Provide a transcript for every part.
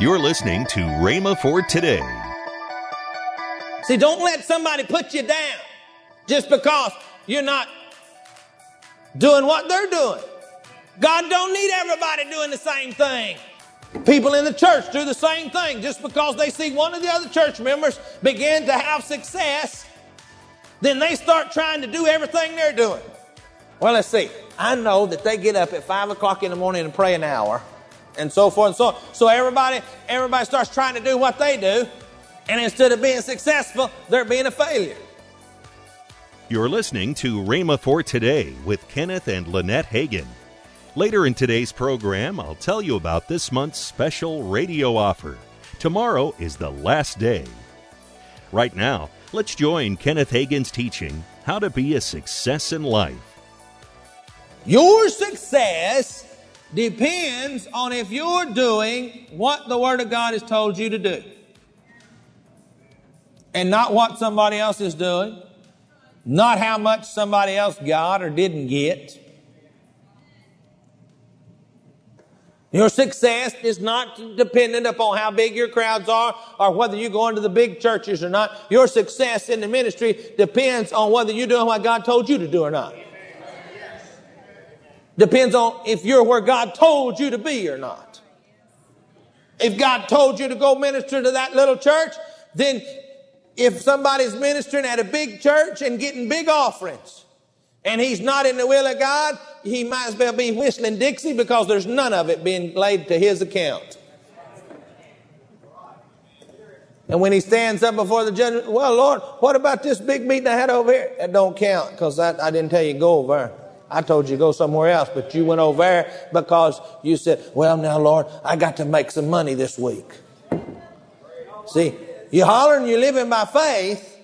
You're listening to Rhema for today. See, don't let somebody put you down just because you're not doing what they're doing. God don't need everybody doing the same thing. People in the church do the same thing. Just because they see one of the other church members begin to have success, then they start trying to do everything they're doing. Well, let's see. I know that they get up at five o'clock in the morning and pray an hour, and so forth and so on. So everybody, everybody starts trying to do what they do, and instead of being successful, they're being a failure. You're listening to Rhema for today with Kenneth and Lynette Hagin. Later in today's program, I'll tell you about this month's special radio offer. Tomorrow is the last day. Right now, let's join Kenneth Hagin's teaching, How to Be a Success in Life. Your success depends on if you're doing what the Word of God has told you to do and not what somebody else is doing, not how much somebody else got or didn't get. Your success is not dependent upon how big your crowds are or whether you go into the big churches or not. Your success in the ministry depends on whether you're doing what God told you to do or not. Depends on if you're where God told you to be or not. If God told you to go minister to that little church, then if somebody's ministering at a big church and getting big offerings, and he's not in the will of God, he might as well be whistling Dixie because there's none of it being laid to his account. And when he stands up before the judge, well, Lord, what about this big meeting I had over here? That don't count because I, I didn't tell you to go over there. I told you to go somewhere else, but you went over there because you said, well, now, Lord, I got to make some money this week. See, you hollering, you're living by faith,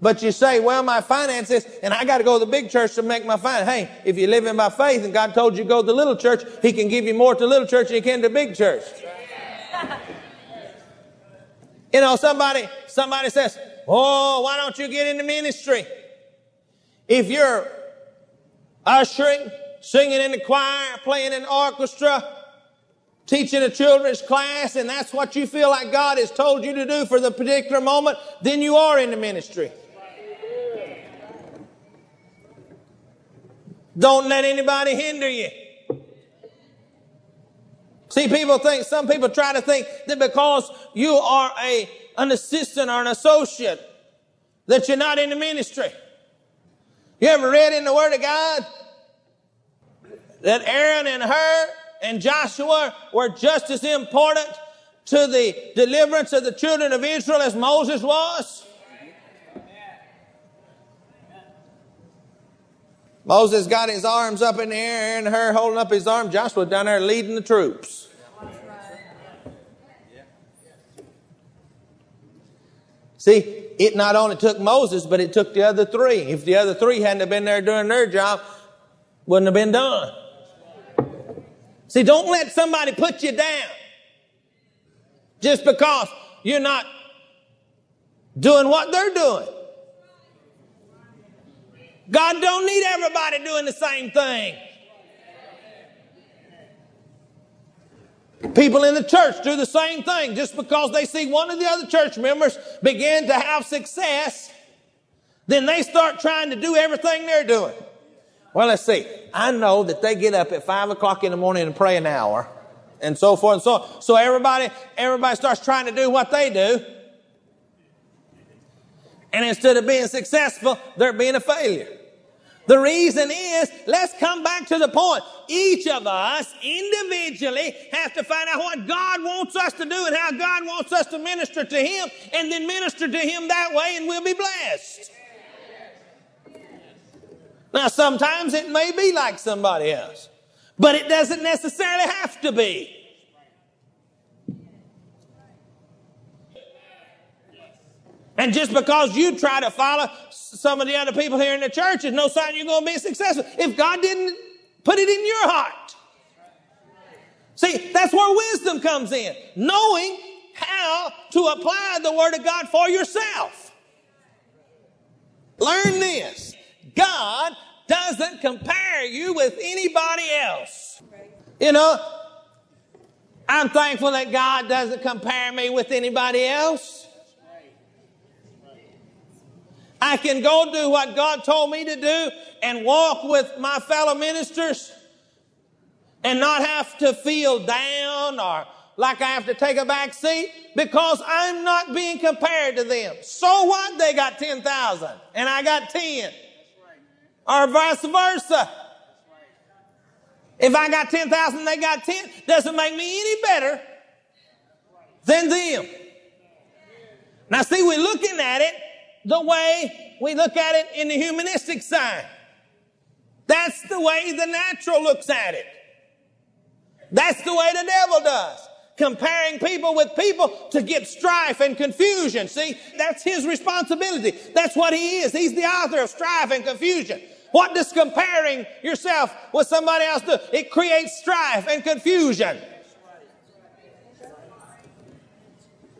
but you say, well, my finances, and I got to go to the big church to make my finance. Hey, if you're living by faith and God told you to go to the little church, He can give you more to the little church than He can to the big church. You know, somebody, somebody says, oh, why don't you get into ministry? If you're ushering, singing in the choir, playing in the orchestra, teaching a children's class, and that's what you feel like God has told you to do for the particular moment, then you are in the ministry. Don't let anybody hinder you. See, people think, some people try to think that because you are a, an assistant or an associate, that you're not in the ministry. You ever read in the Word of God that Aaron and Hur and Joshua were just as important to the deliverance of the children of Israel as Moses was? Moses got his arms up in the air and Hur holding up his arm. Joshua down there leading the troops. See, it not only took Moses, but it took the other three. If the other three hadn't been there doing their job, wouldn't have been done. See, don't let somebody put you down just because you're not doing what they're doing. God don't need everybody doing the same thing. People in the church do the same thing. Just because they see one of the other church members begin to have success, then they start trying to do everything they're doing. Well, let's see. I know that they get up at five o'clock in the morning and pray an hour and so forth and so on. So everybody, everybody starts trying to do what they do. And instead of being successful, they're being a failure. The reason is, let's come back to the point. Each of us individually have to find out what God wants us to do and how God wants us to minister to Him and then minister to Him that way and we'll be blessed. Now, sometimes it may be like somebody else, but it doesn't necessarily have to be. And just because you try to follow some of the other people here in the church is no sign you're going to be successful. If God didn't put it in your heart. See, that's where wisdom comes in. Knowing how to apply the Word of God for yourself. Learn this. God doesn't compare you with anybody else. You know, I'm thankful that God doesn't compare me with anybody else. I can go do what God told me to do and walk with my fellow ministers and not have to feel down or like I have to take a back seat because I'm not being compared to them. So what? They got 10,000 and I got 10. Or vice versa. If I got 10,000 they got 10, doesn't make me any better than them. Now see, we're looking at it the way we look at it in the humanistic side. That's the way the natural looks at it. That's the way the devil does. Comparing people with people to get strife and confusion. See, that's his responsibility. That's what he is. He's the author of strife and confusion. What does comparing yourself with somebody else do? It creates strife and confusion.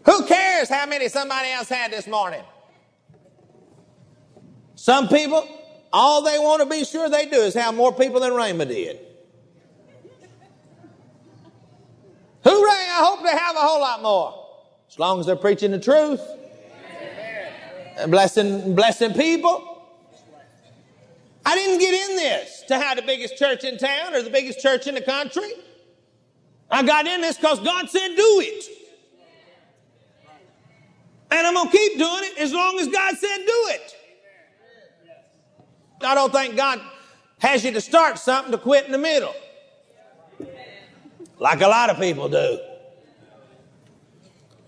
Who cares how many somebody else had this morning? Some people, all they want to be sure they do is have more people than Rhema did. Hooray, I hope they have a whole lot more. As long as they're preaching the truth and blessing, blessing people. I didn't get in this to have the biggest church in town or the biggest church in the country. I got in this because God said do it. And I'm going to keep doing it as long as God said do it. I don't think God has you to start something to quit in the middle. Like a lot of people do.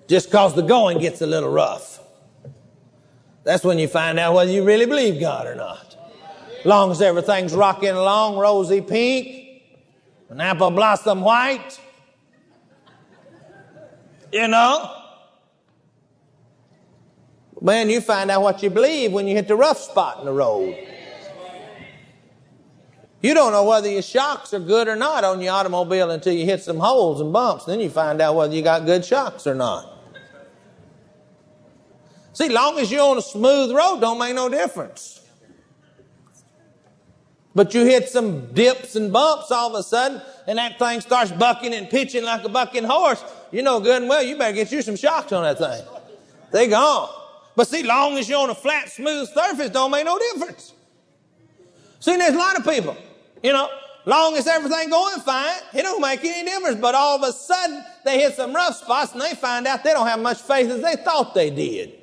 Just because the going gets a little rough. That's when you find out whether you really believe God or not. Long as everything's rocking along, rosy pink, an apple blossom white. You know? Man, you find out what you believe when you hit the rough spot in the road. You don't know whether your shocks are good or not on your automobile until you hit some holes and bumps. Then you find out whether you got good shocks or not. See, long as you're on a smooth road, don't make no difference. But you hit some dips and bumps all of a sudden, and that thing starts bucking and pitching like a bucking horse. You know good and well, you better get you some shocks on that thing. They gone. But see, long as you're on a flat, smooth surface, don't make no difference. See, there's a lot of people you know, long as everything going fine, it don't make any difference. But all of a sudden, they hit some rough spots and they find out they don't have much faith as they thought they did.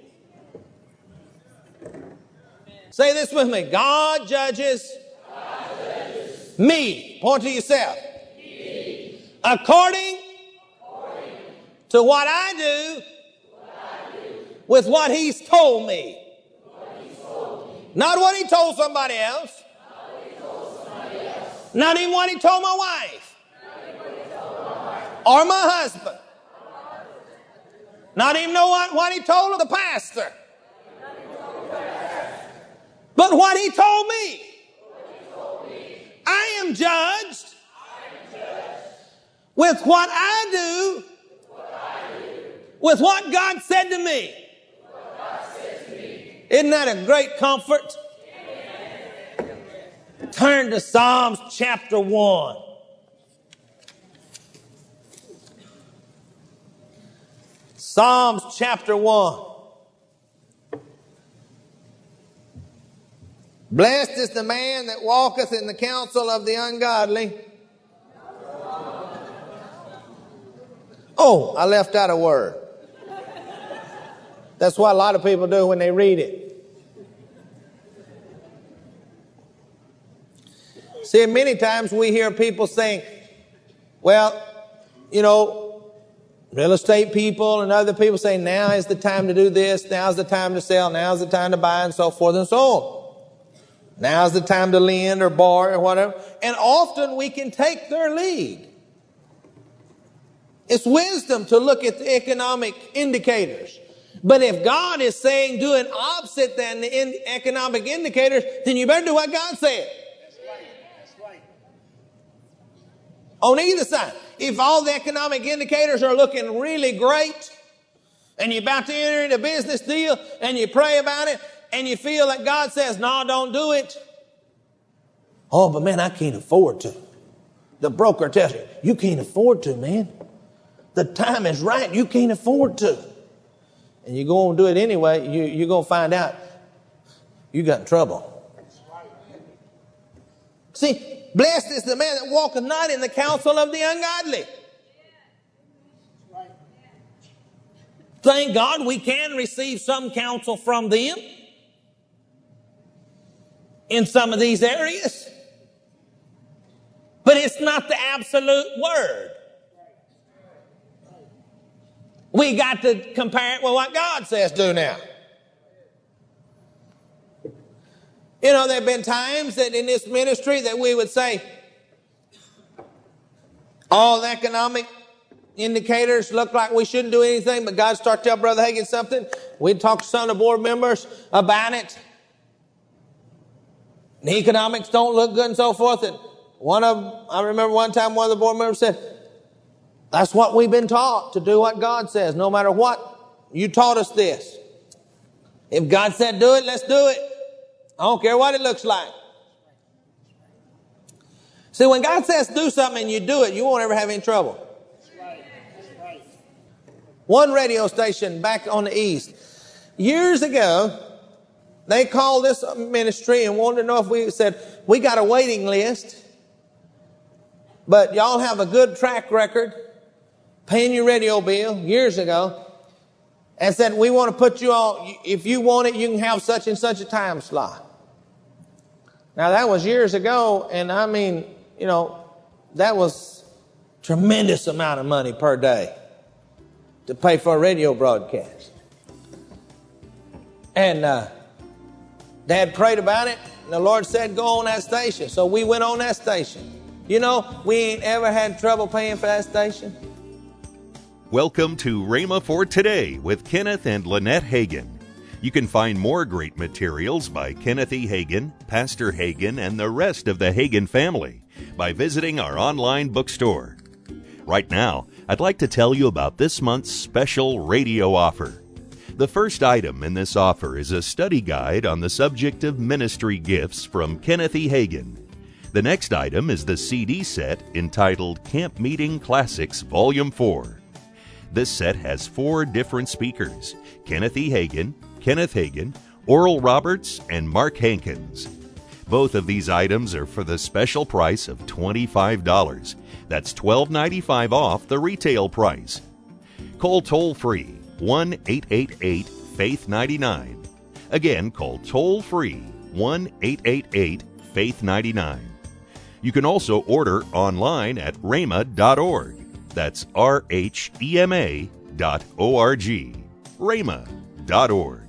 Say this with me. God judges, God judges. me. Point to yourself. According, According to what I, do, what I do with what he's told me. What he's told me. Not what he told somebody else. Not even what he told my wife. Or my husband. Not even know what, what he told the pastor. But what he told me. I am judged with what I do with what God said to me. Isn't that a great comfort? Turn to Psalms chapter 1. Psalms chapter 1. Blessed is the man that walketh in the counsel of the ungodly. Oh, I left out a word. That's what a lot of people do when they read it. See, many times we hear people saying, well, you know, real estate people and other people say, now is the time to do this, now's the time to sell, now's the time to buy, and so forth and so on. Now's the time to lend or borrow or whatever. And often we can take their lead. It's wisdom to look at the economic indicators. But if God is saying do an opposite than the in economic indicators, then you better do what God said. On either side. If all the economic indicators are looking really great and you're about to enter into a business deal and you pray about it and you feel that God says, no, don't do it. Oh, but man, I can't afford to. The broker tells you, you can't afford to, man. the time is right. You can't afford to. And you go and do it anyway, you, you're going to find out you got in trouble. See, blessed is the man that walketh not in the counsel of the ungodly. Thank God we can receive some counsel from them in some of these areas. But it's not the absolute word. We got to compare it with what God says do now. You know, there have been times that in this ministry that we would say, all economic indicators look like we shouldn't do anything, but God start tell Brother Hagin something. We'd talk to some of the board members about it. The economics don't look good and so forth. And one of, I remember one time one of the board members said, that's what we've been taught to do what God says, no matter what. You taught us this. If God said do it, let's do it. I don't care what it looks like. See, when God says do something and you do it, you won't ever have any trouble. One radio station back on the east, years ago, they called this ministry and wanted to know if we said, we got a waiting list, but y'all have a good track record paying your radio bill years ago and said, we want to put you on, if you want it, you can have such and such a time slot. Now that was years ago, and I mean, you know, that was tremendous amount of money per day to pay for a radio broadcast. And uh, Dad prayed about it, and the Lord said, Go on that station. So we went on that station. You know, we ain't ever had trouble paying for that station. Welcome to Rhema for Today with Kenneth and Lynette Hagin. You can find more great materials by Kenneth E. Hagin, Pastor Hagin, and the rest of the Hagin family by visiting our online bookstore. Right now, I'd like to tell you about this month's special radio offer. The first item in this offer is a study guide on the subject of ministry gifts from Kenneth E. Hagin. The next item is the CD set entitled Camp Meeting Classics Volume 4. This set has four different speakers Kenneth E. Hagin, Kenneth Hagin, Oral Roberts, and Mark Hankins. Both of these items are for the special price of $25. That's $12.95 off the retail price. Call toll free 1 888 Faith 99. Again, call toll free 1 888 Faith 99. You can also order online at rhema.org. That's R H E M A dot O R G. rhema.org.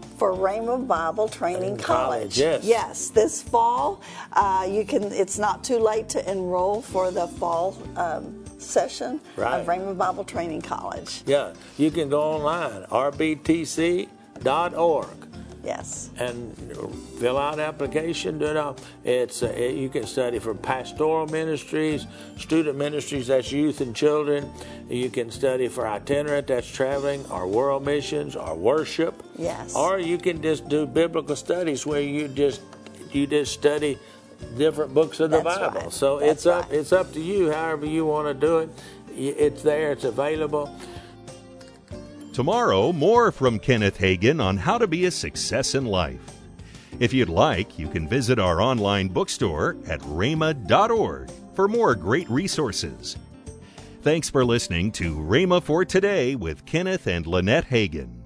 for Rhema Bible Training College. College, yes. Yes, this fall, uh, you can. It's not too late to enroll for the fall um, session Right. of Rhema Bible Training College. Yeah, you can go online, rbtc.org, Yes. and fill out application. Do it all. It's uh, it- you can study for pastoral ministries, student ministries, that's youth and children. You can study for itinerant, that's traveling, or world missions, or worship. Yes. Or you can just do biblical studies where you just you just study different books of the That's Bible. right. So That's it's up right. it's up to you, however you want to do it. It's there, it's available. Tomorrow, more from Kenneth Hagin on how to be a success in life. If you'd like, you can visit our online bookstore at rhema.org for more great resources. Thanks for listening to Rhema for Today with Kenneth and Lynette Hagin.